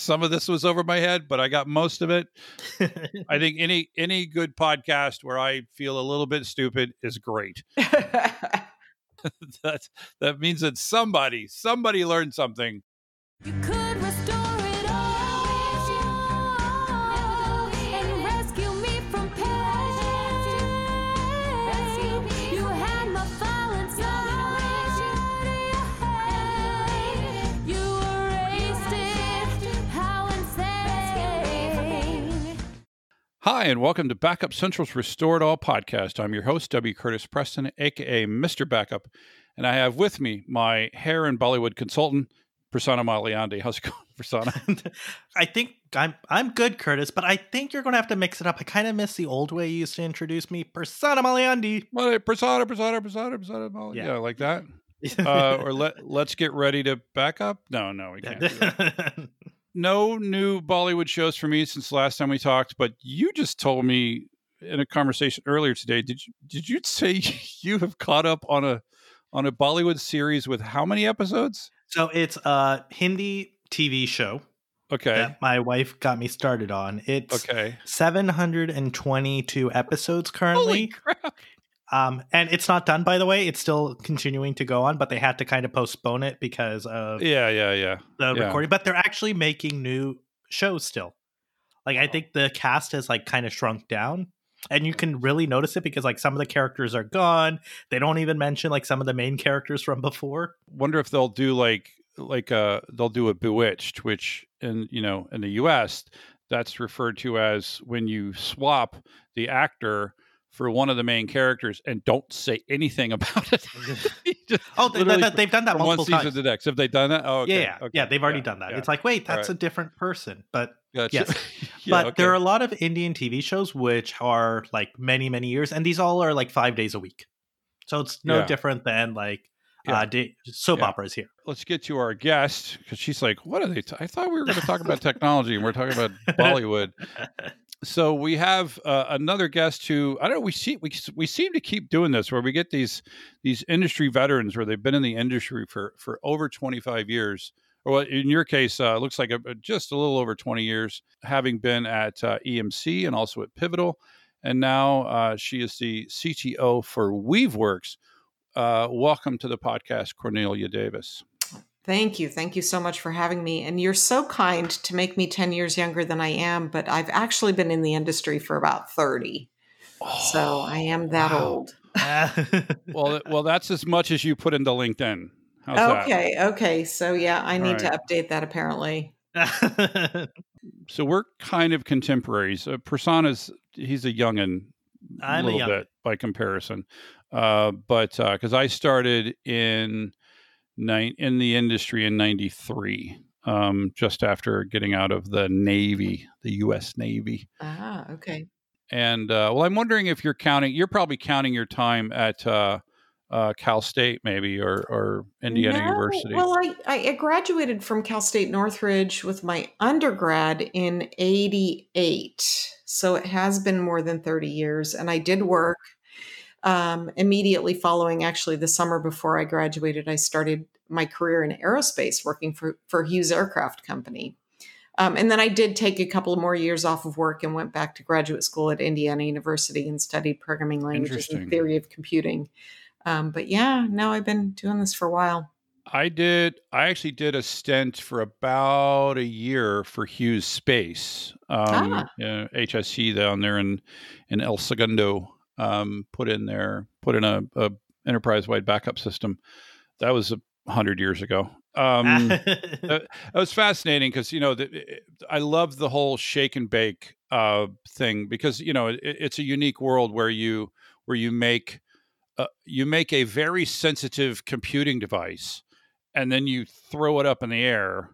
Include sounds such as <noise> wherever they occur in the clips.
Some of this was over my head, but I got most of it. I <laughs> think any any good podcast where I feel a little bit stupid is great. <laughs> <laughs> that that means that somebody somebody learned something. Hi, and welcome to Backup Central's Restore It All podcast. I'm your host, W. Curtis Preston, aka Mr. Backup, and I have with me my hair and Bollywood consultant, Prasanna Malaiyandi. How's it going, Prasanna? <laughs> I think I'm I'm good, Curtis, but I think you're gonna have to mix it up. I kind of miss the old way you used to introduce me, Persona Malaiyandi. Prasanna, Prasanna, Prasanna, Prasanna, Mali- yeah. Yeah. like that. <laughs> Uh, or let let's get ready to back up. No, no, we can't. <laughs> no new Bollywood shows for me since last time we talked, but you just told me in a conversation earlier today. Did you did you <laughs> say you have caught up on a on a Bollywood series with how many episodes? so it's a Hindi TV show Okay. that my wife got me started on. It's Okay. 722 episodes Holy currently. crap. Um, and it's not done, by the way. It's still continuing to go on, but they had to kind of postpone it because of Yeah, yeah, yeah. the yeah. recording. But they're actually making new shows still. Like I think the cast has like kind of shrunk down. And you can really notice it because like some of the characters are gone. They don't even mention like some of the main characters from before. Wonder if they'll do like like uh they'll do a bewitched, which in you know, in the US that's referred to as when you swap the actor for one of the main characters and don't say anything <laughs> about it. <laughs> Oh, they, literally they, have done that from one multiple season times. to the next. Have they done that? Oh, okay. yeah, yeah, okay, yeah. They've already yeah, done that. yeah. It's like, wait, that's Alright. a different person. But Gotcha. yes. <laughs> Yeah, but okay. there are a lot of Indian TV shows which are like many, many years, and these all are like five days a week. So it's no different than like uh, soap operas here. Let's get to our guest because she's like, "What are they? T- I thought we were going to talk about technology, and we're talking about Bollywood." So we have uh, another guest who I don't know. We see we we seem to keep doing this where we get these these industry veterans where they've been in the industry for for over twenty five years. Or in your case, uh, looks like a, just a little over twenty years, having been at uh, EMC and also at Pivotal, and now uh, she is the CTO for WeaveWorks. Uh, welcome to the podcast, Cornelia Davis. Thank you. Thank you so much for having me. And you're so kind to make me 10 years younger than I am, but I've actually been in the industry for about 30. So I am that wow. old. <laughs> well, well, that's as much as you put into LinkedIn. How's that? Okay. Okay. So yeah, I need to update that apparently. <laughs> So we're kind of contemporaries. Uh, Prasanna's he's a youngin, a I'm a little youngin. bit by comparison, uh, but because I started in nine in the industry in '93, um, just after getting out of the Navy, the U.S. Navy. Ah, okay. And uh, well, I'm wondering if you're counting. You're probably counting your time at uh, uh, Cal State, maybe, or or Indiana No, University. Well, I, I graduated from Cal State Northridge with my undergrad in 88. So it has been more than 30 years. And I did work um, immediately following, actually, the summer before I graduated. I started my career in aerospace working for, for Hughes Aircraft Company. Um, and then I did take a couple more years off of work and went back to graduate school at Indiana University and studied programming languages and theory of computing. Um, but yeah, now I've been doing this for a while. I did. I actually did a stint for about a year for Hughes Space, um, Ah. uh, HSC down there in in El Segundo. Um, put in there, put in a, a enterprise wide backup system. That was a hundred years ago. Um, that, <laughs> that was fascinating because you know the, it- I love the whole shake and bake uh, thing because you know it, it's a unique world where you where you make uh, you make a very sensitive computing device and then you throw it up in the air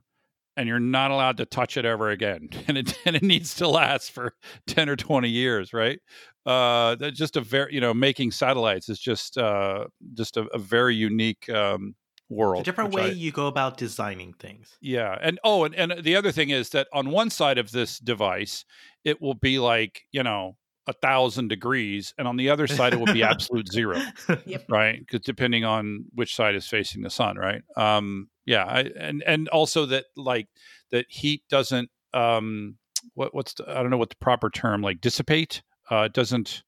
and you're not allowed to touch it ever again <laughs> and it, and it needs to last for <laughs> 10 or 20 years right uh that's just a very you know making satellites is just uh just a, a very unique um world a different way I- you go about designing things. yeah, and oh, and, and the other thing is that on one side of this device, it will be like you know a thousand degrees, and on the other side, it will be <laughs> absolute zero, Yep. right? Because depending on which side is facing the sun, right? Um, yeah, I, and and also that like that heat doesn't um, what what's the, I don't know what the proper term like dissipate. Uh, it doesn't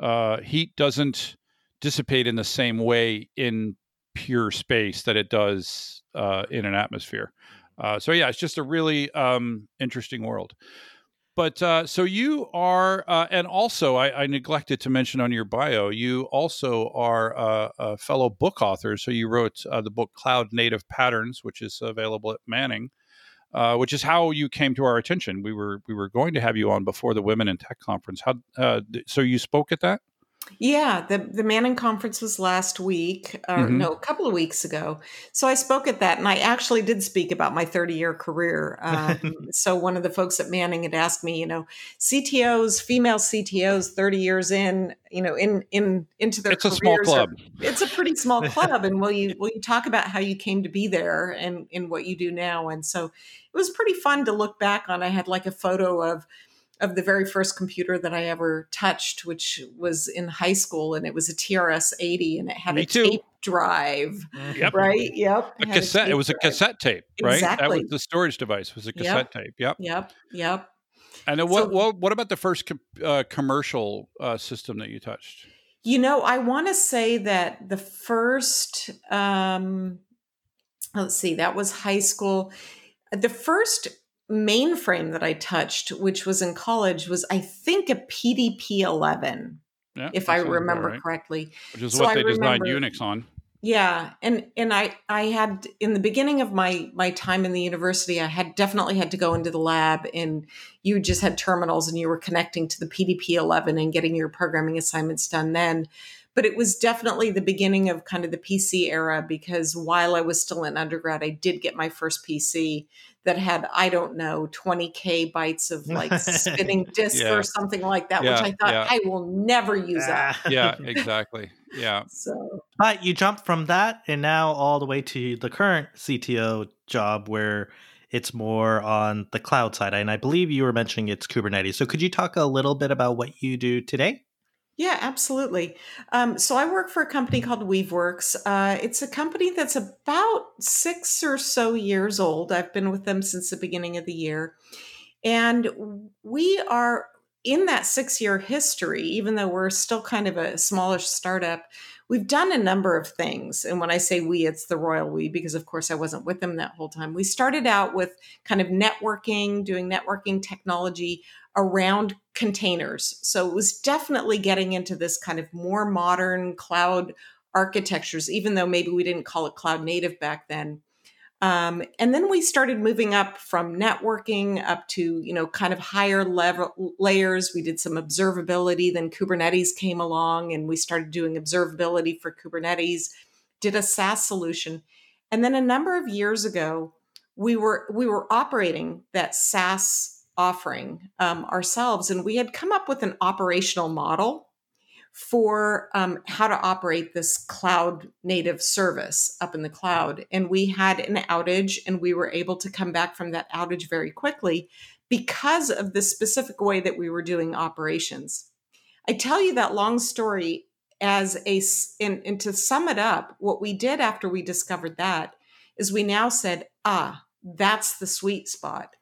uh, heat doesn't dissipate in the same way in pure space that it does uh, in an atmosphere. Uh, so yeah, it's just a really um, interesting world. But uh, so you are, uh, and also I, I neglected to mention on your bio, you also are a, fellow book author. So you wrote uh, the book Cloud Native Patterns, which is available at Manning. Uh, which is how you came to our attention. We were we were going to have you on before the Women in Tech conference. How uh, so you spoke at that? Yeah, the the Manning conference was last week, or Mhm. no, a couple of weeks ago. So I spoke at that, and I actually did speak about my 30 year career. Um, <laughs> so one of the folks at Manning had asked me, you know, CTOs, female CTOs, 30 years in, you know, in in into their It's a small careers are- club. it's a pretty small <laughs> club, and will you will you talk about how you came to be there and in what you do now? And so it was pretty fun to look back on. I had like a photo of of the very first computer that I ever touched, which was in high school, and it was a TRS 80, and it had Me a too. tape drive, Yep. right? Yep, A had a cassette. It tape was a cassette tape, right? That Exactly. was the storage device. Was a Yep. cassette tape. Yep. Yep, yep. And then what? So- what? What about the first com- uh, commercial uh, system that you touched? You know, I want to say that the first, um, let's see, that was high school. The first mainframe that I touched, which was in college, was I think a PDP 11, Yeah, if I remember right. correctly. Which is So what I they designed remember- Unix on. Yeah, and and I I had in the beginning of my my time in the university, I had definitely had to go into the lab, and you just had terminals, and you were connecting to the PDP eleven and getting your programming assignments done then. But it was definitely the beginning of kind of the PC era because while I was still in undergrad, I did get my first PC that had I don't know twenty k bytes of like spinning <laughs> disk Yeah. or something like that, Yeah, which I thought yeah. I will never use that. Ah. Yeah, <laughs> exactly. Yeah. So But you jump from that and now all the way to the current CTO job where it's more on the cloud side. And I believe you were mentioning it's Kubernetes. So could you talk a little bit about what you do today? Yeah, absolutely. Um, so I work for a company called Weaveworks. Uh, it's a company that's about six or so years old. I've been with them since the beginning of the year. And we are in that six year history, even though we're still kind of a smallish startup, we've done a number of things. And when I say we, it's the royal we, because of course I wasn't with them that whole time. We started out with kind of networking, doing networking technology around containers. So it was definitely getting into this kind of more modern cloud architectures, even though maybe we didn't call it cloud native back then. Um, and then we started moving up from networking up to you know kind of higher level layers. We did some observability. Then Kubernetes came along, and we started doing observability for Kubernetes. Did a SaaS solution, and then a number of years ago, we were we were operating that SaaS offering um, ourselves, and we had come up with an operational model for um, how to operate this cloud native service up in the cloud. And we had an outage, and we were able to come back from that outage very quickly because of the specific way that we were doing operations. I tell you that long story as a, and, and to sum it up, what we did after we discovered that is we now said, ah, that's the sweet spot.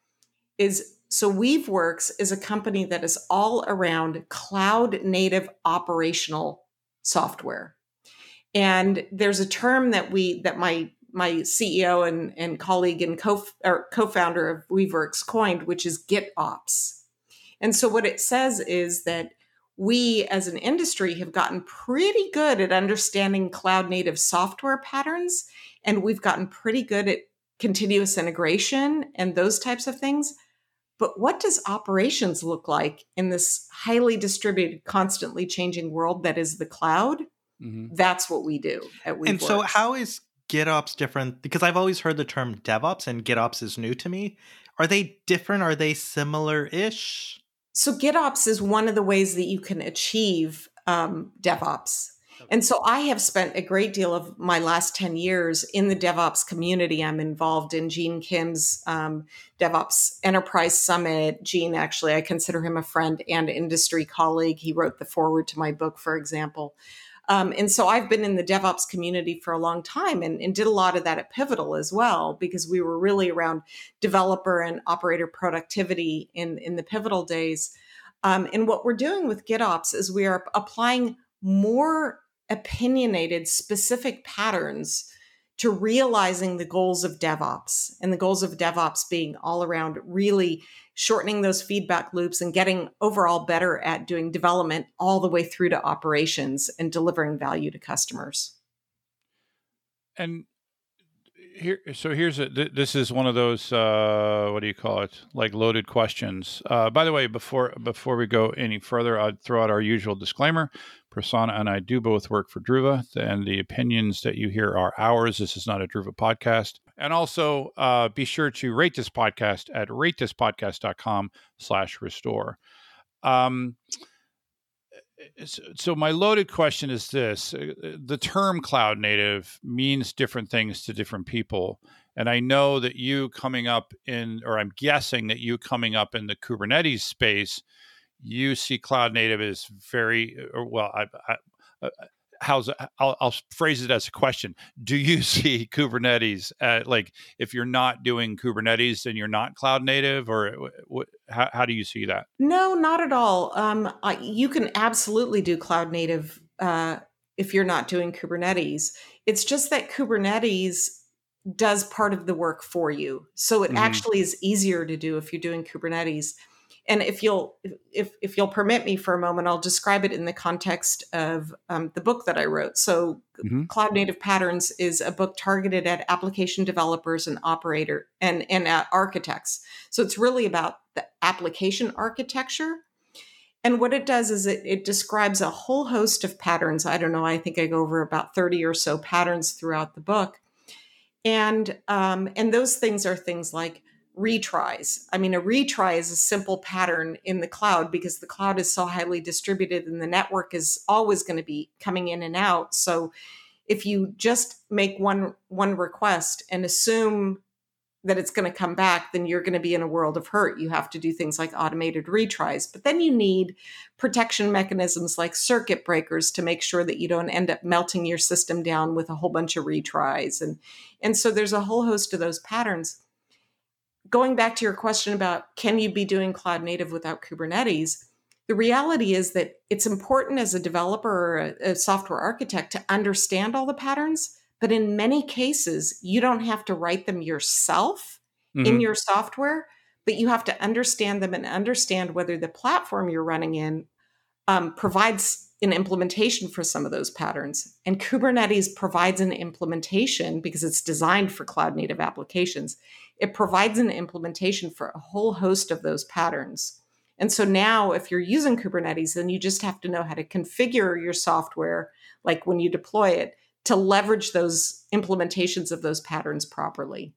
Is so Weaveworks is a company that is all around cloud native operational software. And there's a term that we that my my CEO and, and colleague and co or co-founder of Weaveworks coined, which is GitOps. And so what it says is that we as an industry have gotten pretty good at understanding cloud native software patterns and we've gotten pretty good at continuous integration and those types of things but what does operations look like in this highly distributed constantly changing world that is the cloud hmm that's what we do at And so, how is GitOps different? Because I've always heard the term DevOps, and GitOps is new to me. Are they different? Are they similar ish? so GitOps is one of the ways that you can achieve um, DevOps. And so I have spent a great deal of my last 10 years in the DevOps community. I'm involved in Gene Kim's um, DevOps Enterprise Summit. Gene, actually, I consider him a friend and industry colleague. He wrote the foreword to my book, for example. Um, and so I've been in the DevOps community for a long time and, and did a lot of that at Pivotal as well, because we were really around developer and operator productivity in, in the Pivotal days. Um, and what we're doing with GitOps is we are applying more opinionated, specific patterns to realizing the goals of DevOps. And the goals of DevOps being all around really shortening those feedback loops and getting overall better at doing development all the way through to operations and delivering value to customers. And here, so here's a. Th- this is one of those. Uh, what do you call it? Like loaded questions. Uh, by the way, before before we go any further, I'd throw out our usual disclaimer. Prasanna and I do both work for Druva, and the opinions that you hear are ours. This is not a Druva podcast. And also, uh, be sure to rate this podcast at ratethispodcast.com slash restore. Um, so, my loaded question is this uh, the term cloud native means different things to different people and i know that you coming up in or i'm guessing that you coming up in the kubernetes space you see cloud native as very or well I, I, uh, how's I'll, I'll phrase it as a question do you <laughs> see kubernetes at, like if you're not doing kubernetes then you're not cloud native or what, how, how do you see that No, not at all. Um, I, you can absolutely do cloud native uh, if you're not doing Kubernetes. It's just that Kubernetes does part of the work for you, so it Mhm. actually is easier to do if you're doing Kubernetes. And if you'll if if you'll permit me for a moment, I'll describe it in the context of um, the book that I wrote. So, Mhm. Cloud Native Patterns is a book targeted at application developers and operator and and uh, architects. So it's really about the application architecture. And what it does is it, it describes a whole host of patterns. I don't know, I think I go over about 30 or so patterns throughout the book. And um, and those things are things like retries. I mean, a retry is a simple pattern in the cloud because the cloud is so highly distributed and the network is always going to be coming in and out. So if you just make one one request and assume that it's going to come back, then you're going to be in a world of hurt. You have to do things like automated retries. But then you need protection mechanisms like circuit breakers to make sure that you don't end up melting your system down with a whole bunch of retries. And, and so there's a whole host of those patterns. Going back to your question about can you be doing cloud native without Kubernetes? The reality is that it's important as a developer or a, a software architect to understand all the patterns but in many cases, you don't have to write them yourself in Mhm. your software, but you have to understand them and understand whether the platform you're running in um, provides an implementation for some of those patterns. And Kubernetes provides an implementation because it's designed for cloud native applications. It provides an implementation for a whole host of those patterns. And so now, if you're using Kubernetes, then you just have to know how to configure your software, like when you deploy it, to leverage those implementations of those patterns properly.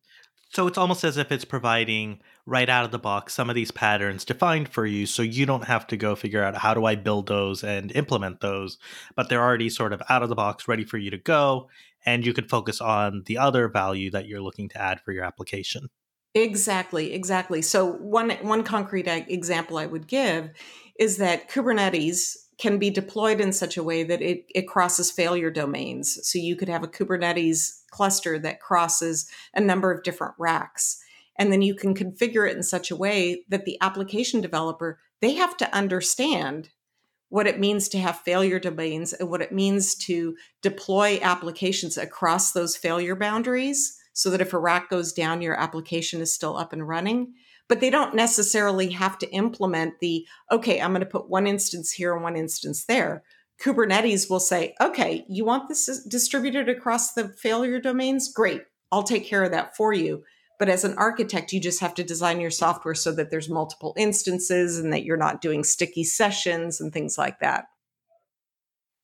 So it's almost as if it's providing right out of the box some of these patterns defined for you so you don't have to go figure out how do I build those and implement those, but they're already sort of out of the box ready for you to go and you could focus on the other value that you're looking to add for your application. Exactly, exactly. So one one concrete example I would give is that Kubernetes can be deployed in such a way that it, it crosses failure domains. So you could have a Kubernetes cluster that crosses a number of different racks. And then you can configure it in such a way that the application developer, they have to understand what it means to have failure domains and what it means to deploy applications across those failure boundaries so that if a rack goes down, your application is still up and running. But they don't necessarily have to implement the, okay, I'm going to put one instance here and one instance there. Kubernetes will say, okay, you want this distributed across the failure domains? Great. I'll take care of that for you. But as an architect, you just have to design your software so that there's multiple instances and that you're not doing sticky sessions and things like that.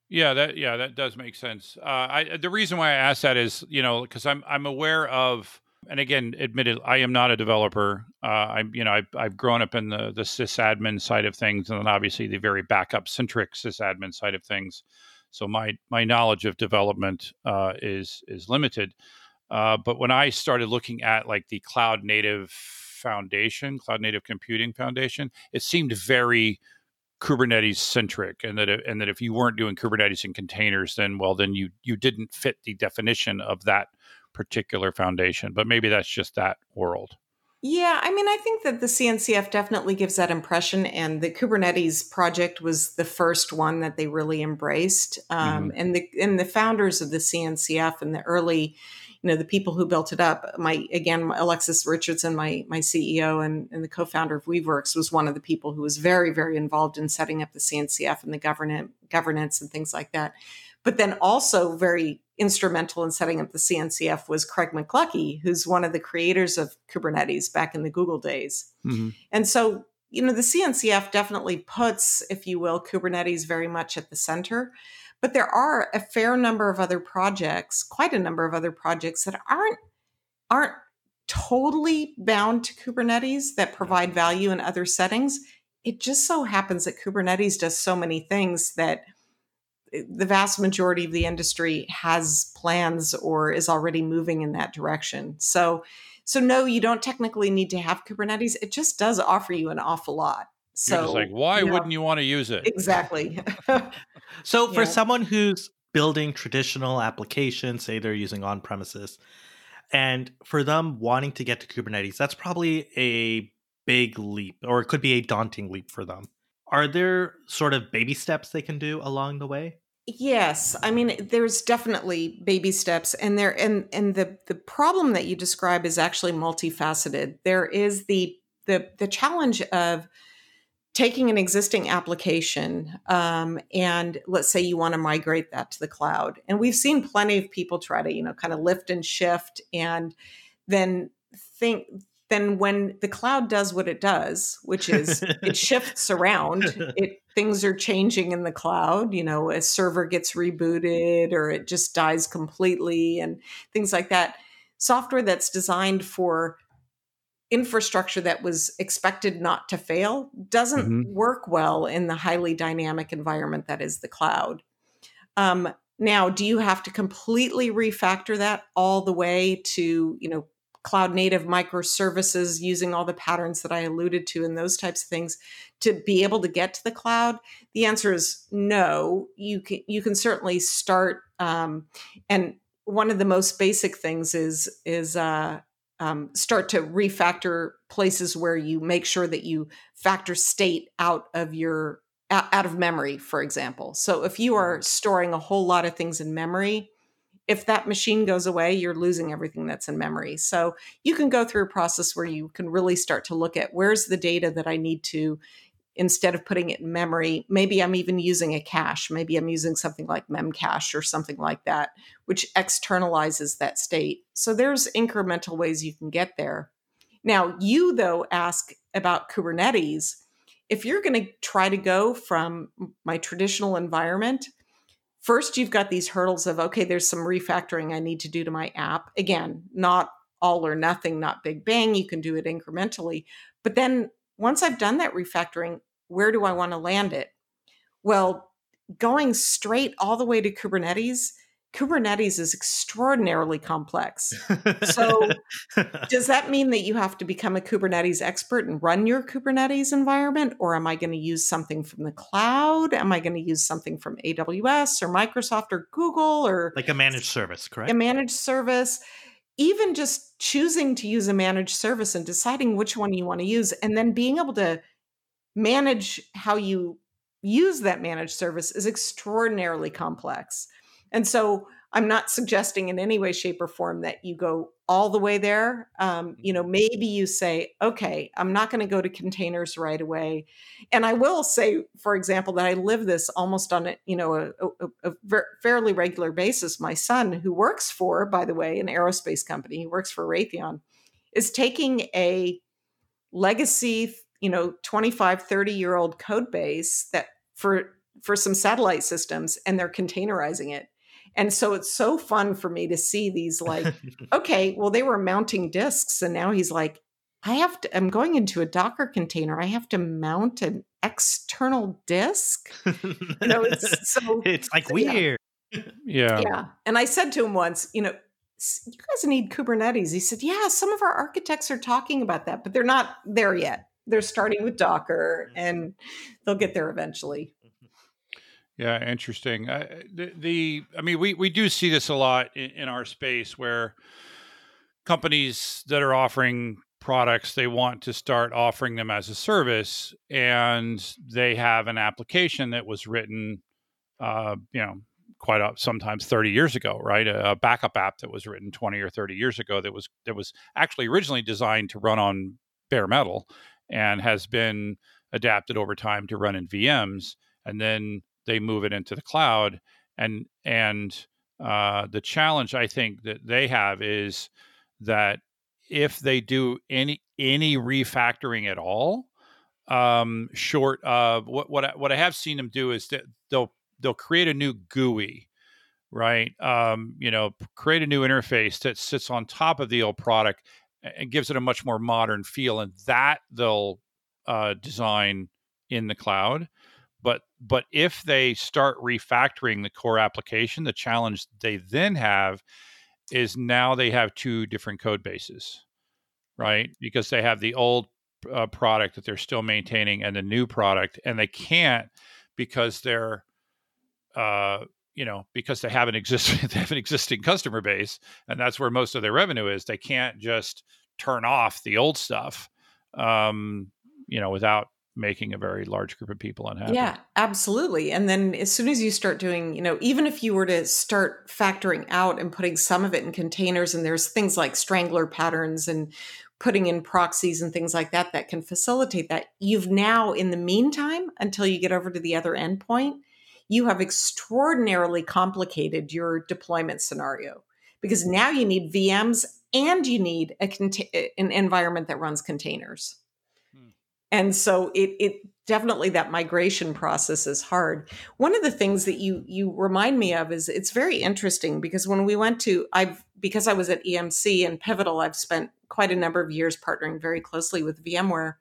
Yeah, that yeah, that does make sense. Uh, I the reason why I asked that is you know because I'm I'm aware of and again admitted I am not a developer. Uh, I'm you know I've, I've grown up in the the sysadmin side of things and then obviously the very backup centric sysadmin side of things. So my my knowledge of development uh, is is limited. Uh, but when I started looking at like the cloud native foundation, cloud native computing foundation, it seemed very Kubernetes centric, and that it, and that if you weren't doing Kubernetes and containers, then well, then you you didn't fit the definition of that particular foundation. But maybe that's just that world. Yeah, I mean, I think that the CNCF definitely gives that impression, and the Kubernetes project was the first one that they really embraced. Um, And the and the founders of the CNCF and the early, you know, the people who built it up. My again, Alexis Richardson, my my CEO and, and the co-founder of WeaveWorks, was one of the people who was very very involved in setting up the CNCF and the governance governance and things like that. But then also very instrumental in setting up the CNCF was Craig McLuckie, who's one of the creators of Kubernetes back in the Google days. Mm-hmm. And so, you know, the CNCF definitely puts, if you will, Kubernetes very much at the center. But there are a fair number of other projects, quite a number of other projects that aren't aren't totally bound to Kubernetes that provide value in other settings. It just so happens that Kubernetes does so many things that eh, the vast majority of the industry has plans or is already moving in that direction. So so no, you don't technically need to have Kubernetes. It just does offer you an awful lot. So You're just like, why you know, wouldn't you want to use it? exactly? <laughs> So for Yeah. someone who's building traditional applications, say they're using on premises, and for them wanting to get to Kubernetes, that's probably a big leap, or it could be a daunting leap for them. Are there sort of baby steps they can do along the way? Yes, I mean there's definitely baby steps and there and and the the problem that you describe is actually multifaceted. There is the the the challenge of taking an existing application um, and let's say you want to migrate that to the cloud. And we've seen plenty of people try to you know kind of lift and shift and then think then when the cloud does what it does which is it <laughs> shifts around it things are changing in the cloud you know a server gets rebooted or it just dies completely and things like that. Software that's designed for infrastructure that was expected not to fail doesn't Mhm. work well in the highly dynamic environment that is the cloud. Um, now do you have to completely refactor that all the way to you know cloud native microservices using all the patterns that i alluded to and those types of things to be able to get to the cloud? The answer is no. You can you can certainly start um, and one of the most basic things is is uh, um, start to refactor places where you make sure that you factor state out of your out out of memory for example. So if you are storing a whole lot of things in memory if that machine goes away you're losing everything that's in memory. So you can go through a process where you can really start to look at where's the data that i need to instead of putting it in memory maybe i'm even using a cache maybe i'm using something like memcache or something like that which externalizes that state. So there's incremental ways you can get there. Now you though ask about kubernetes. If you're going to try to go from my traditional environment first you've got these hurdles of okay there's some refactoring i need to do to my app. Again not all or nothing not big bang you can do it incrementally. But then once i've done that refactoring where do i want to land it well going straight all the way to kubernetes kubernetes is extraordinarily complex So, <laughs> does that mean that you have to become a Kubernetes expert and run your Kubernetes environment? Or am I going to use something from the cloud? Am I going to use something from AWS or Microsoft or Google or like a managed service, correct? a managed service? Even just choosing to use a managed service and deciding which one you want to use, and then being able to manage how you use that managed service is extraordinarily complex. And so I'm not suggesting in any way, shape, or form that you go all the way there. Um, you know, maybe you say, okay, I'm not going to go to containers right away. And I will say, for example, that I live this almost on a, you know, a, a, a ver- fairly regular basis. My son, who works for, by the way, an aerospace company, he works for Raytheon, is taking a legacy, you know, 25, 30 year old code base that for for some satellite systems and they're containerizing it. And so it's so fun for me to see these like, <laughs> okay, well, they were mounting disks, and now he's like, I have to, I'm going into a Docker container. I have to mount an external disk. You know, it's <laughs> so it's like so, weird. Yeah. yeah. And I said to him once, you know, you guys need Kubernetes. He said, yeah, some of our architects are talking about that, but they're not there yet. they're starting with Docker, mm-hmm. and they'll get there eventually. Yeah, interesting. The, the I mean, we we do see this a lot in, in our space where companies that are offering products they want to start offering them as a service, and they have an application that was written, uh, you know, quite up sometimes 30 years ago, right? A, a backup app that was written 20 or 30 years ago that was that was actually originally designed to run on bare metal and has been adapted over time to run in VMs, and then they move it into the cloud and and uh, the challenge I think that they have is that if they do any any refactoring at all, um, short of what what I, what I have seen them do is that they'll they'll create a new GUI, right? Um, you know, create a new interface that sits on top of the old product and gives it a much more modern feel, and that they'll uh, design in the cloud but but if they start refactoring the core application the challenge they then have is now they have two different code bases right? Because they have the old uh, product that they're still maintaining and the new product and they can't because they're uh, you know because they have an existing <laughs> they have an existing customer base and that's where most of their revenue is. They can't just turn off the old stuff um, you know without making a very large group of people unhappy. Yeah, absolutely. And then as soon as you start doing, you know, even if you were to start factoring out and putting some of it in containers, and there's things like strangler patterns and putting in proxies and things like that that can facilitate that, you've now, in the meantime, until you get over to the other endpoint, you have extraordinarily complicated your deployment scenario because now you need VMs and you need a an environment that runs containers and so it it definitely that migration process is hard. One of the things that you you remind me of is it's very interesting because when we went to i've because i was at emc and pivotal i've spent quite a number of years partnering very closely with vmware.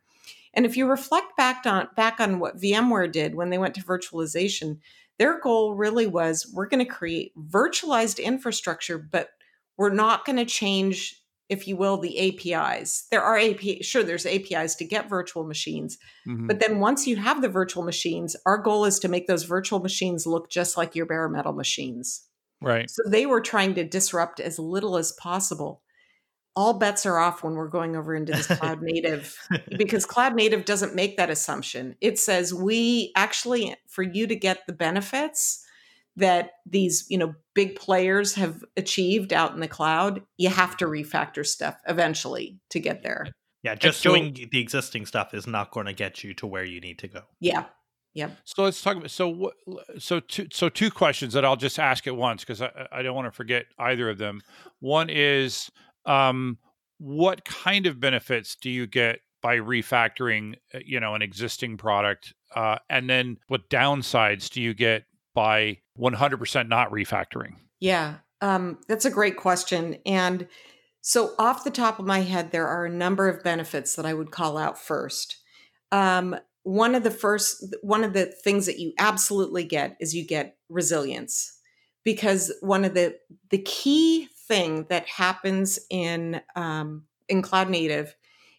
And if you reflect back on back on what vmware did when they went to virtualization their goal really was we're going to create virtualized infrastructure but we're not going to change if you will, the APIs. There are API, sure, there's APIs to get virtual machines. Mhm. But then once you have the virtual machines, our goal is to make those virtual machines look just like your bare metal machines. right. So they were trying to disrupt as little as possible. All bets are off when we're going over into this cloud <laughs> native because cloud native doesn't make that assumption. It says we actually, for you to get the benefits that these, you know, big players have achieved out in the cloud, you have to refactor stuff eventually to get there. Yeah, just so- doing the existing stuff is not going to get you to where you need to go. Yeah. Yeah. So let's talk about so what so two so two questions that I'll just ask at once because I, I don't want to forget either of them. One is um, what kind of benefits do you get by refactoring uh, you know an existing product, uh, and then what downsides do you get by 100% not refactoring? Yeah, um, that's a great question. And so, off the top of my head, there are a number of benefits that I would call out first. Um, one of the first, one of the things that you absolutely get is you get resilience, because one of the the key thing that happens in um, in cloud native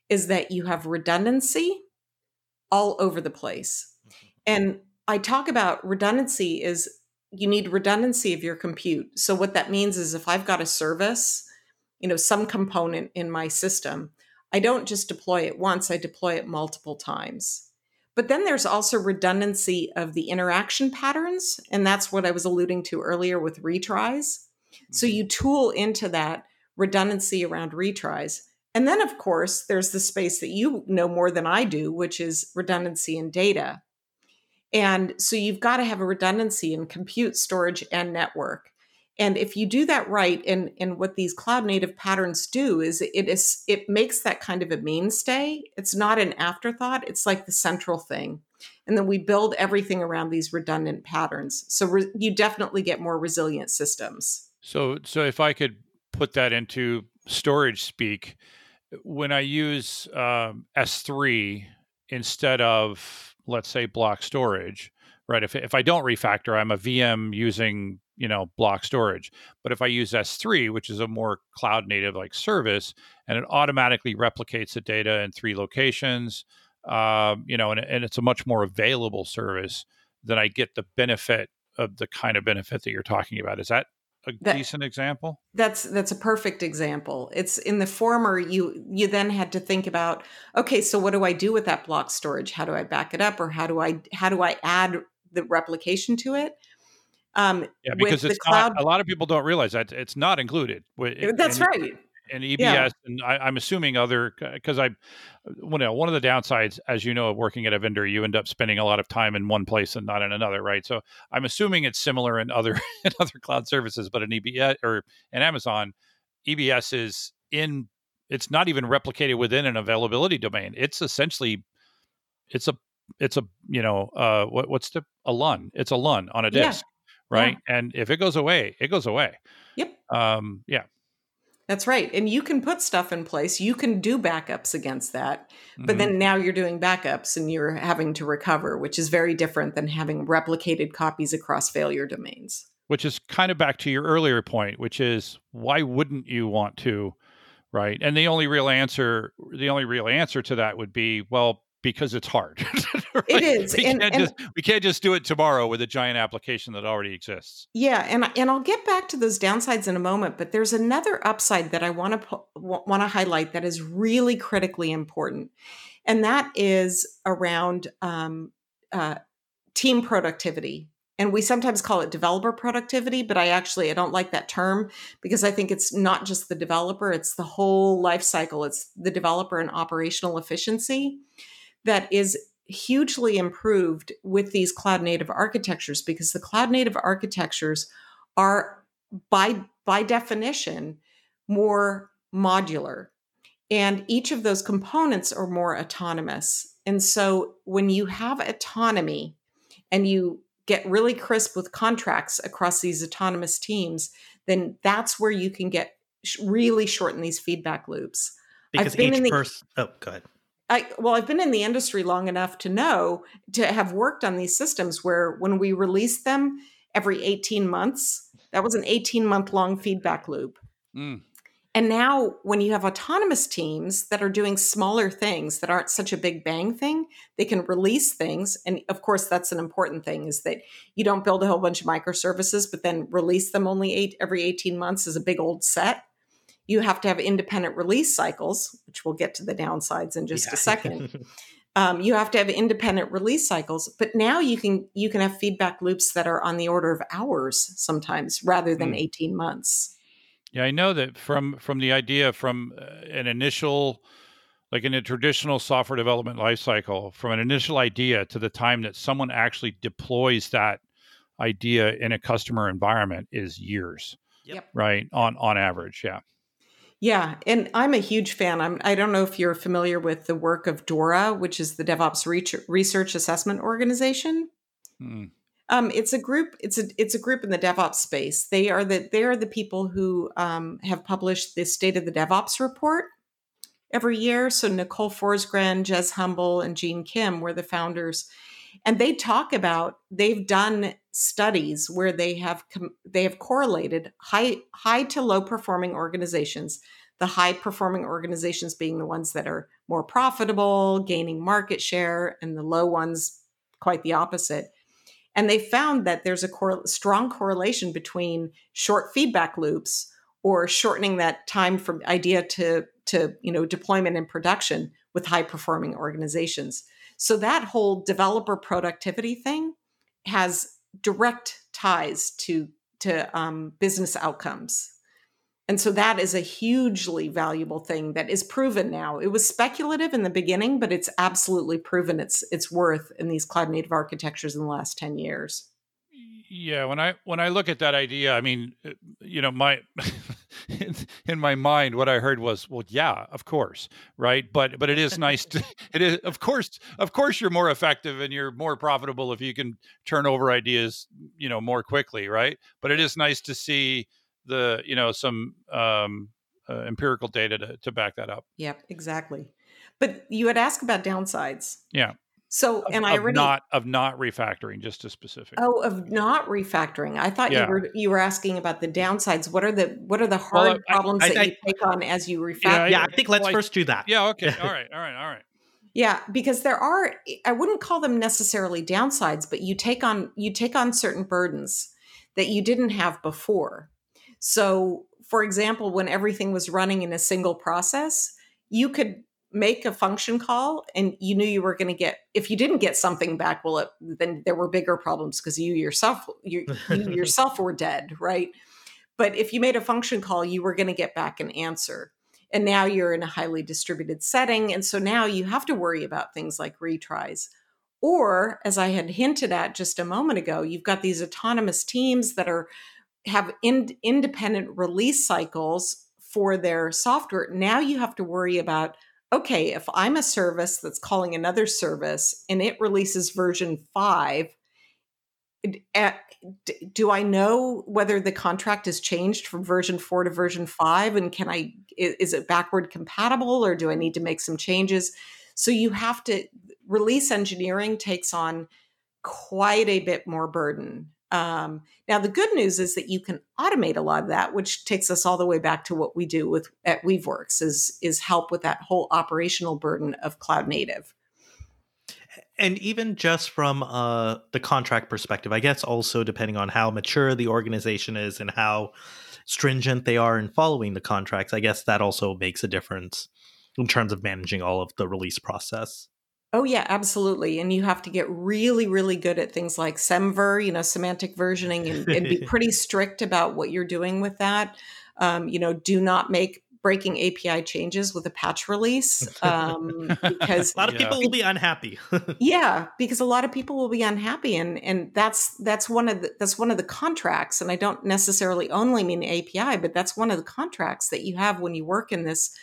is that you have redundancy all over the place, and I talk about redundancy is you need redundancy of your compute. So what that means is if I've got a service, you know, some component in my system, I don't just deploy it once, I deploy it multiple times. But then there's also redundancy of the interaction patterns, and that's what I was alluding to earlier with retries. So mm-hmm. you tool into that redundancy around retries. And then of course, there's the space that you know more than I do, which is redundancy in data. And so you've got to have a redundancy in compute, storage, and network. And if you do that right, and, and what these cloud native patterns do is it is it makes that kind of a mainstay. It's not an afterthought. It's like the central thing. And then we build everything around these redundant patterns. So re- you definitely get more resilient systems. So, so if I could put that into storage speak, when I use um, S3 instead of, let's say, block storage, right? If if I don't refactor, I'm a VM using you know block storage. But if I use S3, which is a more cloud native like service, and it automatically replicates the data in three locations, um, you know, and, and it's a much more available service, then I get the benefit of the kind of benefit that you're talking about. Is that a That- decent example? That's that's a perfect example. It's in the former you you then had to think about okay, so what do I do with that block storage? How do I back it up or how do I how do I add the replication to it? Um Yeah, because it's cloud not. A lot of people don't realize that it's not included. Wi- that's right. And EBS, and I, I'm assuming other because I, well, no, one of the downsides, as you know, of working at a vendor, you end up spending a lot of time in one place and not in another, right? So I'm assuming it's similar in other <laughs> in other cloud services, but in EBS or in Amazon, EBS is in. It's not even replicated within an availability domain. It's essentially, it's a, it's a, you know, uh, what, what's the a LUN? It's a LUN on a Yeah. disk, right? And if it goes away, it goes away. Yep. Um, yeah. That's right. And you can put stuff in place. You can do backups against that. But Mhm. then now you're doing backups and you're having to recover, which is very different than having replicated copies across failure domains. which is kind of back to your earlier point, which is why wouldn't you want to, right? And the only real answer, the only real answer to that would be, well, because it's hard. <laughs> right? It is, We and- can't and- just we can't just do it tomorrow with a giant application that already exists. Yeah, and and I'll get back to those downsides in a moment, but there's another upside that I want to want to highlight that is really critically important, and that is around um, uh, team productivity. And we sometimes call it developer productivity, but I actually I don't like that term because I think it's not just the developer; it's the whole life cycle. It's the developer and operational efficiency that is hugely improved with these cloud native architectures because the cloud native architectures are by by definition more modular and each of those components are more autonomous and so when you have autonomy and you get really crisp with contracts across these autonomous teams then that's where you can get really shorten these feedback loops because been each in the- person. Oh, go ahead. I well, I've been in the industry long enough to know to have worked on these systems where when we release them every 18 months, that was an 18 month long feedback loop. Mm. And now when you have autonomous teams that are doing smaller things that aren't such a big bang thing, they can release things. And of course, that's an important thing is that you don't build a whole bunch of microservices, but then release them only eight every 18 months is a big old set. You have to have independent release cycles, which we'll get to the downsides in just Yeah. a second <laughs> um, you have to have independent release cycles but now you can you can have feedback loops that are on the order of hours sometimes rather than Hmm. 18 months Yeah, I know that from from the idea from uh, an initial like in a traditional software development lifecycle, from an initial idea to the time that someone actually deploys that idea in a customer environment is years, Yep. right? On on average, yeah. Yeah and i'm a huge fan I'm, i don't know if you're familiar with the work of dora which is the devops research assessment organization Mm. Um, it's a group. It's a it's a group in the DevOps space. They are the they are the people who um, have published the State of the DevOps report every year. So Nicole Forsgren, Jez Humble, and Gene Kim were the founders, and they talk about they've done studies where they have com- they have correlated high high to low performing organizations. The high performing organizations being the ones that are more profitable, gaining market share, and the low ones quite the opposite. And they found that there's a cor- strong correlation between short feedback loops or shortening that time from idea to, to you know deployment and production with high performing organizations. So that whole developer productivity thing has direct ties to to um, business outcomes. And so that is a hugely valuable thing that is proven now. It was speculative in the beginning, but it's absolutely proven its its worth in these cloud native architectures in the last 10 years. Yeah, when I when I look at that idea, I mean, uh, you know, my <laughs> in, <laughs> in my mind, what I heard was, well, yeah, of course, right? But but it is nice to <laughs> it is of course of course you're more effective and you're more profitable if you can turn over ideas, you know, more quickly, right? But it is nice to see the you know some um, uh, empirical data to, to back that up. Yep, exactly. But you had asked about downsides. Yeah, So, of, and I of already not of not refactoring, just to specific. Oh, of not refactoring. I thought Yeah. you were you were asking about the mm-hmm. downsides. What are the what are the hard Well, I- problems I- that I- you take on as you refactor? Yeah, yeah, I think let's like- first do that. Yeah. Okay. <laughs> All right. All right. All right. Yeah, because there are I wouldn't call them necessarily downsides, but you take on you take on certain burdens that you didn't have before. So, for example, when everything was running in a single process, you could make a function call and you knew you were going to get if you didn't get something back well it, then there were bigger problems because you yourself you, you <laughs> yourself were dead right? But if you made a function call you were going to get back an answer. And now you're in a highly distributed setting and so now you have to worry about things like retries. Or as i had hinted at just a moment ago you've got these autonomous teams that are have in, independent release cycles for their software. Now you have to worry about okay if i'm a service that's calling another service and it releases version 5 it- at- eh, d- do i know whether the contract has changed from version 4 to version 5 and can i- is it backward compatible or do i need to make some changes? So you have to release engineering takes on quite a bit more burden um, now the good news is that you can automate a lot of that which takes us all the way back to what we do with at weaveworks is is help with that whole operational burden of cloud native and even just from uh, the contract perspective, I guess also depending on how mature the organization is and how stringent they are in following the contracts, I guess that also makes a difference in terms of managing all of the release process. Oh yeah, absolutely. And you have to get really, really good at things like SEMVer, you know, semantic versioning, and, and be <laughs> pretty strict about what you're doing with that. Um, you know, do not make breaking API changes with a patch release um, <laughs> because A lot of Yeah. people will be unhappy. <laughs> yeah, because a lot of people will be unhappy, and and that's that's one of the that's one of the contracts. And I don't necessarily only mean API, but that's one of the contracts that you have when you work in this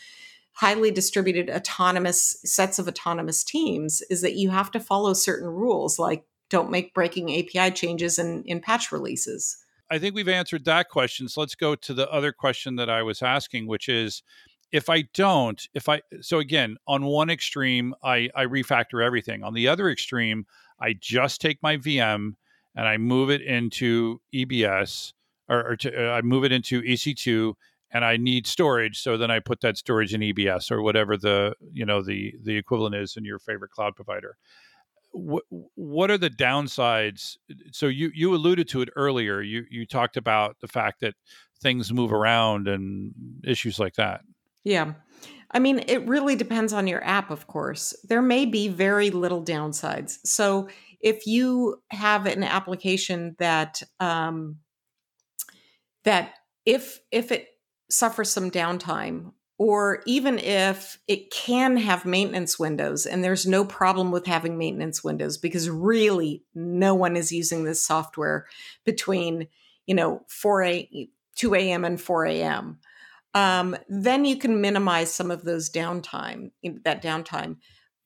highly distributed autonomous sets of autonomous teams is that you have to follow certain rules like don't make breaking API changes in, in patch releases. I think we've answered that question. So let's go to the other question that I was asking, which is if I don't, if I, so again, on one extreme, I, I refactor everything. On the other extreme, I just take my VM and I move it into EBS or, or to, uh, I move it into EC2 and I need storage. So then I put that storage in EBS or whatever the, you know, the, the equivalent is in your favorite cloud provider what what are the downsides so you you alluded to it earlier you you talked about the fact that things move around and issues like that Yeah. I mean, it really depends on your app, of course. There may be very little downsides. So if you have an application that um, that if if it suffers some downtime, or even if it can have maintenance windows, and there's no problem with having maintenance windows because really no one is using this software between you know 4 a 2 a.m. and 4 a.m um, then you can minimize some of those downtime, that downtime.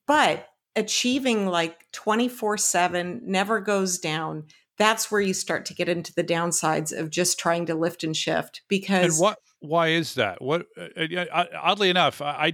But achieving like 24 7 never goes down. That's where you start to get into the downsides of just trying to lift and shift and because what why is that what uh, uh, oddly enough i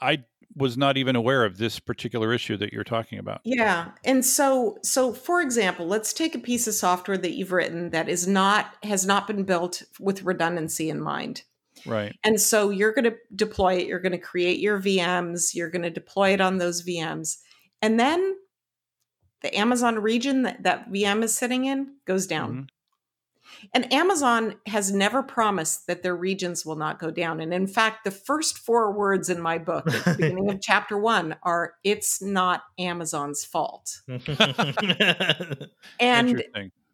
i was not even aware of this particular issue that you're talking about Yeah. And so so for example, let's take a piece of software that you've written that is not has not been built with redundancy in mind. right And so you're going to deploy it, you're going to create your VMs, you're going to deploy it on those VMs. And then the Amazon region that that VM is sitting in goes down. Mhm. And Amazon has never promised that their regions will not go down. And in fact, the first four words in my book at the <laughs> beginning of chapter one are it's not Amazon's fault. <laughs> And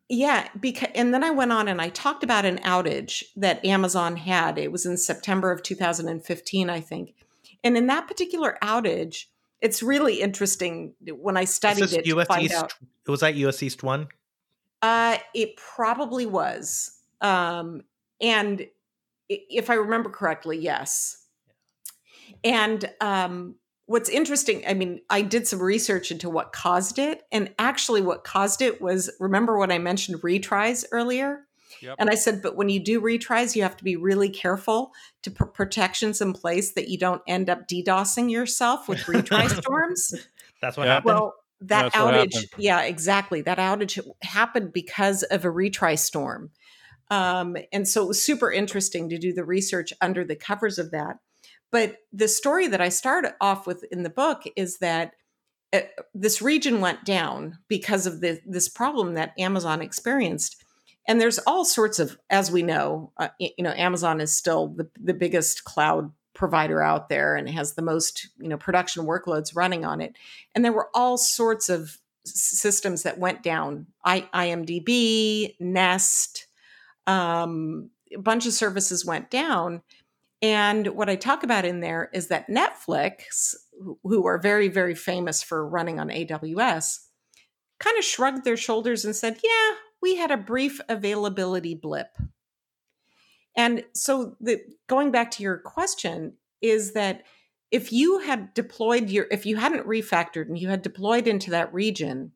yeah, because and then I went on and I talked about an outage that Amazon had. It was in September of 2015, I think. And in that particular outage, it's really interesting when I Is studied this it to US find East? out. Was that US East one? Uh, it probably was. Um, and if I remember correctly, yes. And um, what's interesting, I mean, I did some research into what caused it. And actually, what caused it was remember when I mentioned retries earlier? Yep. And I said, but when you do retries, you have to be really careful to put protections in place that you don't end up DDoSing yourself with retry <laughs> storms. That's what Yeah. happened. Well, that That's outage, yeah, exactly. That outage happened because of a retry storm. Um, and so it was super interesting to do the research under the covers of that. But the story that I start off with in the book is that uh, this region went down because of the, this problem that Amazon experienced. And there's all sorts of, as we know, uh, you know, Amazon is still the, the biggest cloud provider out there and has the most, you know, production workloads running on it. And there were all sorts of systems that went down. I, IMDb, Nest, um, a bunch of services went down. And what I talk about in there is that Netflix, who- are very, very famous for running on AWS, kind of shrugged their shoulders and said, Yeah, we had a brief availability blip. And so, the, going back to your question, is that if you had deployed your, if you hadn't refactored and you had deployed into that region,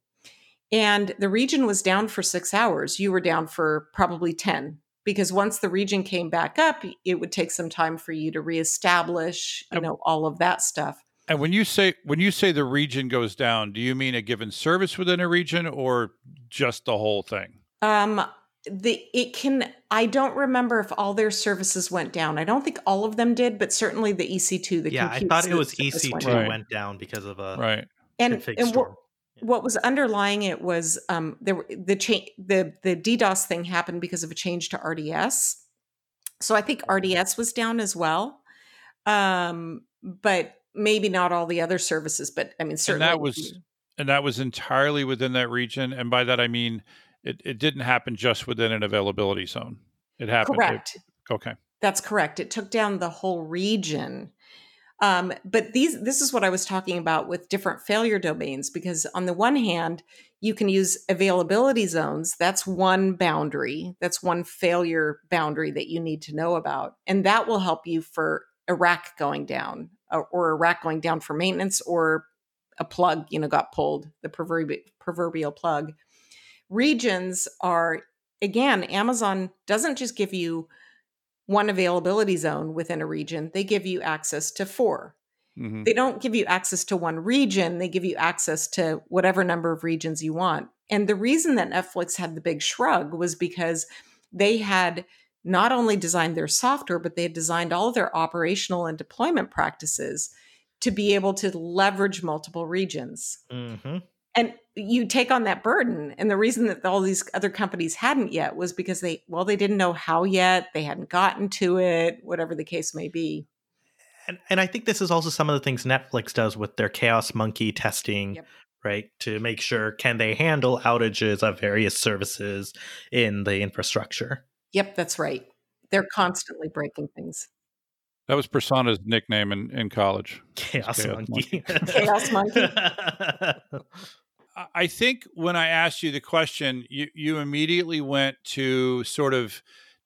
and the region was down for six hours, you were down for probably 10 because once the region came back up, it would take some time for you to reestablish, you know, all of that stuff. And when you say when you say the region goes down, do you mean a given service within a region or just the whole thing? Um, the it can I don't remember if all their services went down. I don't think all of them did, but certainly the EC2, the yeah, I thought it was EC2 down. Right. went down because of a Right. And and what, what was underlying it was um there were- the change the the DDoS thing happened because of a change to RDS. So I think RDS was down as well. Um but maybe not all the other services, but I mean certainly that was- And that was entirely within that region. And by that I mean it, it didn't happen just within an availability zone. It happened. it- correct. okay. That's correct. It took down the whole region. Um, but these this is what I was talking about with different failure domains because on the one hand, you can use availability zones. That's one boundary. That's one failure boundary that you need to know about. And that will help you for a rack going down or, or a rack going down for maintenance or a plug, you know, got pulled, the proverbial proverbial plug. Regions are again, Amazon doesn't just give you one availability zone within a region, they give you access to four. Mhm. They don't give you access to one region, they give you access to whatever number of regions you want. And the reason that Netflix had the big shrug was because they had not only designed their software, but they had designed all of their operational and deployment practices to be able to leverage multiple regions hmm and you take on that burden and the reason that all these other companies hadn't yet was because they well they didn't know how yet they hadn't gotten to it whatever the case may be And, and I think this is also some of the things Netflix does with their Chaos Monkey testing, Yep. right? To make sure can they handle outages of various services in the infrastructure. yep that's right they're constantly breaking things That was Prasanna's nickname in, in college. Chaos, Chaos Monkey. Chaos Monkey. <laughs> <laughs> I- think when I asked you the question, you, you immediately went to sort of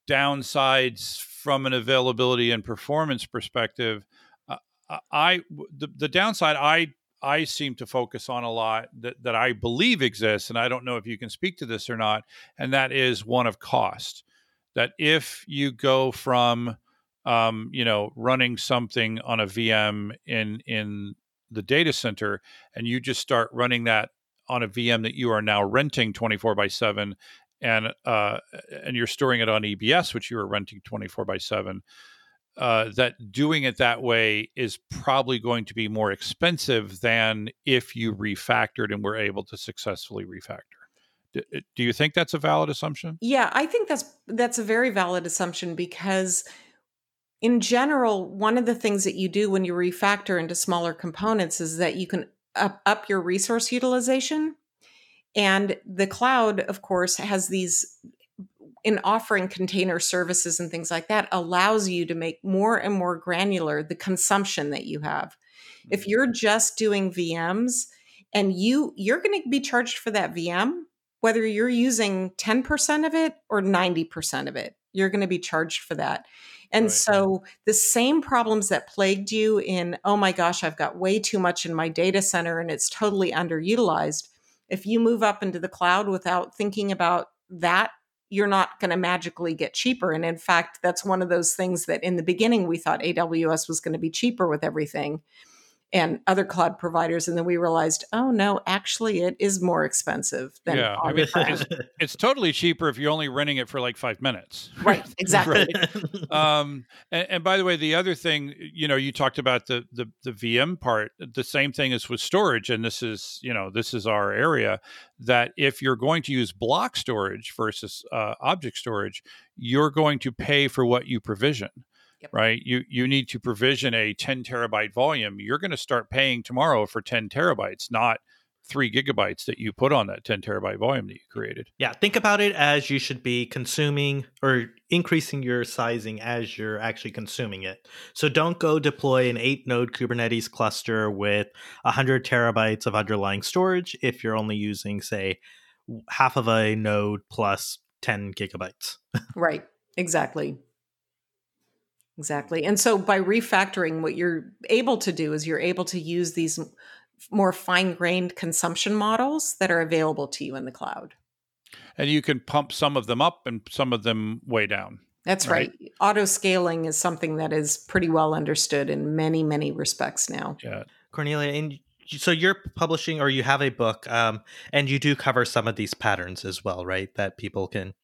downsides from an availability and performance perspective. Uh, I the, the downside I I seem to focus on a lot that, that I believe exists, and I don't know if you can speak to this or not, and that is one of cost. That if you go from um, you know running something on a VM in in the data center and you just start running that on a VM that you are now renting 24 by 7 and uh, and you're storing it on EBS which you are renting 24 by 7 uh, that doing it that way is probably going to be more expensive than if you refactored and were able to successfully refactor. Do, do you think that's a valid assumption? yeah i think that's that's a very valid assumption because in general one of the things that you do when you refactor into smaller components is that you can up, up your resource utilization. And the cloud of course has these in offering container services and things like that allows you to make more and more granular the consumption that you have. If mm-hmm. you're just doing vms and you you're going to be charged for that vm whether you're using 10% of it or 90% of it you're going to be charged for that and Right. so the same problems that plagued you in oh my gosh i've got way too much in my data center and it's totally underutilized if you move up into the cloud without thinking about that you're not going to magically get cheaper. And in fact, that's one of those things that in the beginning we thought AWS was going to be cheaper with everything. And other cloud providers. And then we realized, oh no, actually it is more expensive than Yeah, I mean, it's, <laughs> it's totally cheaper if you're only renting it for like five minutes. <laughs> right, <laughs> exactly. um and, and by the way the other thing you know you talked about the, the the vm part the same thing is with storage and this is you know this is our area that if you're going to use block storage versus uh, object storage you're going to pay for what you provision Yep. right you you need to provision a 10 terabyte volume you're going to start paying tomorrow for 10 terabytes not three gigabytes that you put on that 10 terabyte volume that you created Yeah, think about it as you should be consuming or increasing your sizing as you're actually consuming it. So don't go deploy an eight node Kubernetes cluster with 100 terabytes of underlying storage if you're only using, say, half of a node plus 10 gigabytes. <laughs> Right. Exactly. Exactly. And so by refactoring, what you're able to do is you're able to use these more fine grained consumption models that are available to you in the cloud. and you can pump some of them up and some of them way down That's Right. right. Auto scaling is something that is pretty well understood in many, many respects now. yeah Cornelia, and so you're publishing or you have a book, um, and you do cover some of these patterns as well, right? That people can.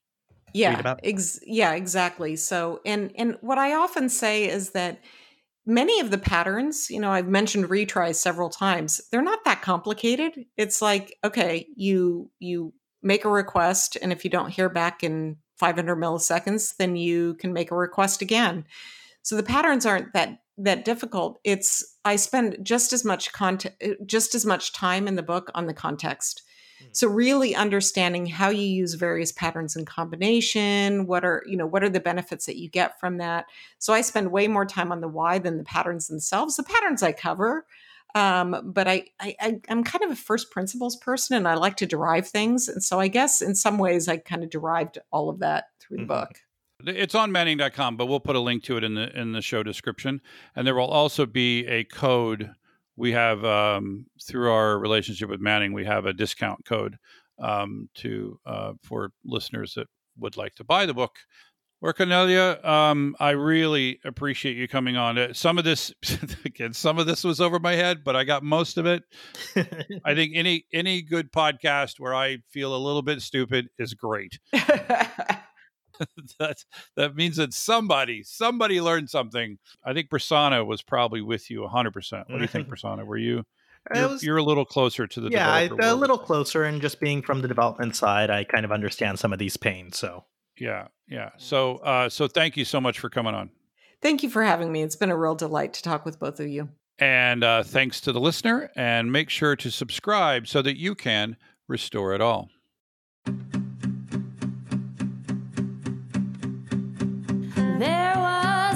Yeah ex- yeah exactly so and and what i often say is that many of the patterns you know i've mentioned retries several times they're not that complicated. It's like okay you you make a request and if you don't hear back in 500 milliseconds then you can make a request again. So the patterns aren't that that difficult. It's i spend just as much content just as much time in the book on the context so really understanding how you use various patterns in combination, what are, you know, what are the benefits that you get from that? So I spend way more time on the why than the patterns themselves. The patterns I cover, um, but I, I, I I'm kind of a first principles person and I like to derive things. And so I guess in some ways I kind of derived all of that through the Mhm. book. It's on Manning.com, but we'll put a link to it in the in the show description. And there will also be a code we have um, through our relationship with Manning. We have a discount code um, to uh, for listeners that would like to buy the book. Or Cornelia, um, I really appreciate you coming on. Uh, Some of this, <laughs> again, some of this was over my head, but I got most of it. <laughs> I think any any good podcast where I feel a little bit stupid is great. <laughs> <laughs> that that means that somebody somebody learned something. I think Prasanna was probably with you 100%. What do you think <laughs> Prasanna? Were you you're, was- you're a little closer to the yeah, I, developer a little closer, and just being from the development side, I kind of understand some of these pains. So Yeah, yeah. So uh so thank you so much for coming on. Thank you for having me. It's been a real delight to talk with both of you. And uh thanks to the listener and make sure to subscribe so that you can restore it all.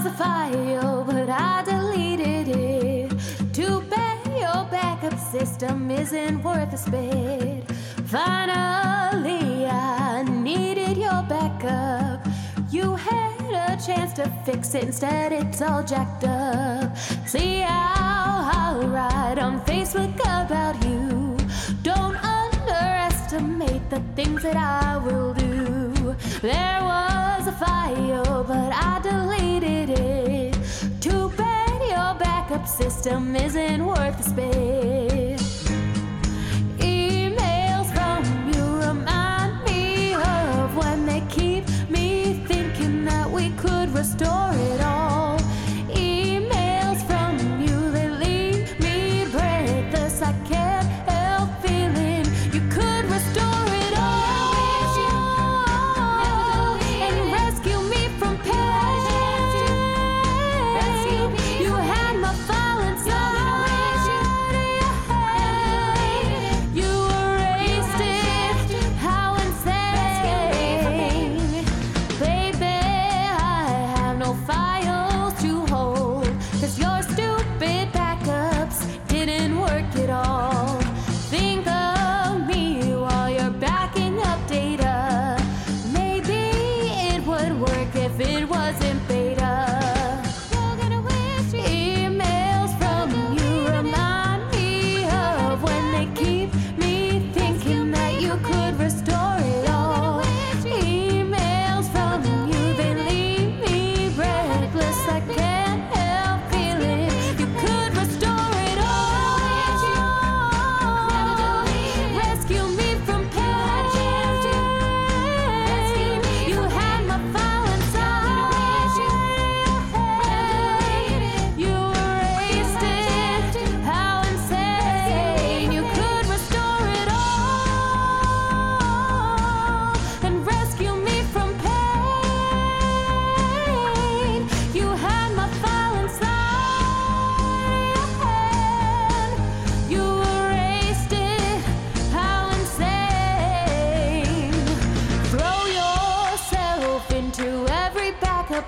A file, but I deleted it. Too bad your backup system isn't worth a spit. Finally, I needed your backup. You had a chance to fix it, instead, it's all jacked up. See how I'll write on Facebook about you. Don't underestimate the things that I will do. There was a file, but I deleted it. Too bad your backup system isn't worth the space. Emails from you remind me of when they keep me thinking that we could restore it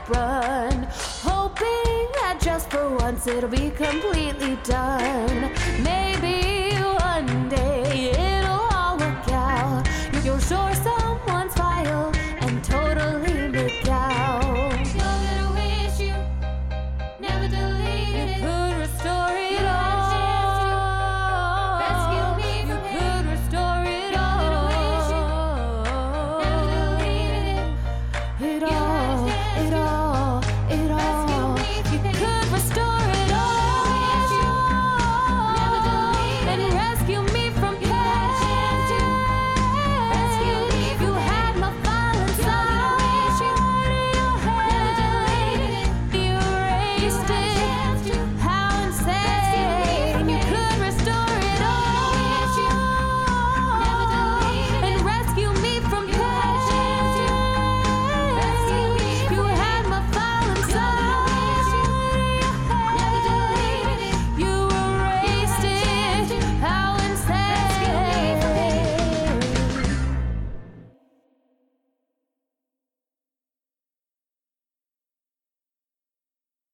run. Hoping that just for once it'll be completely done. Maybe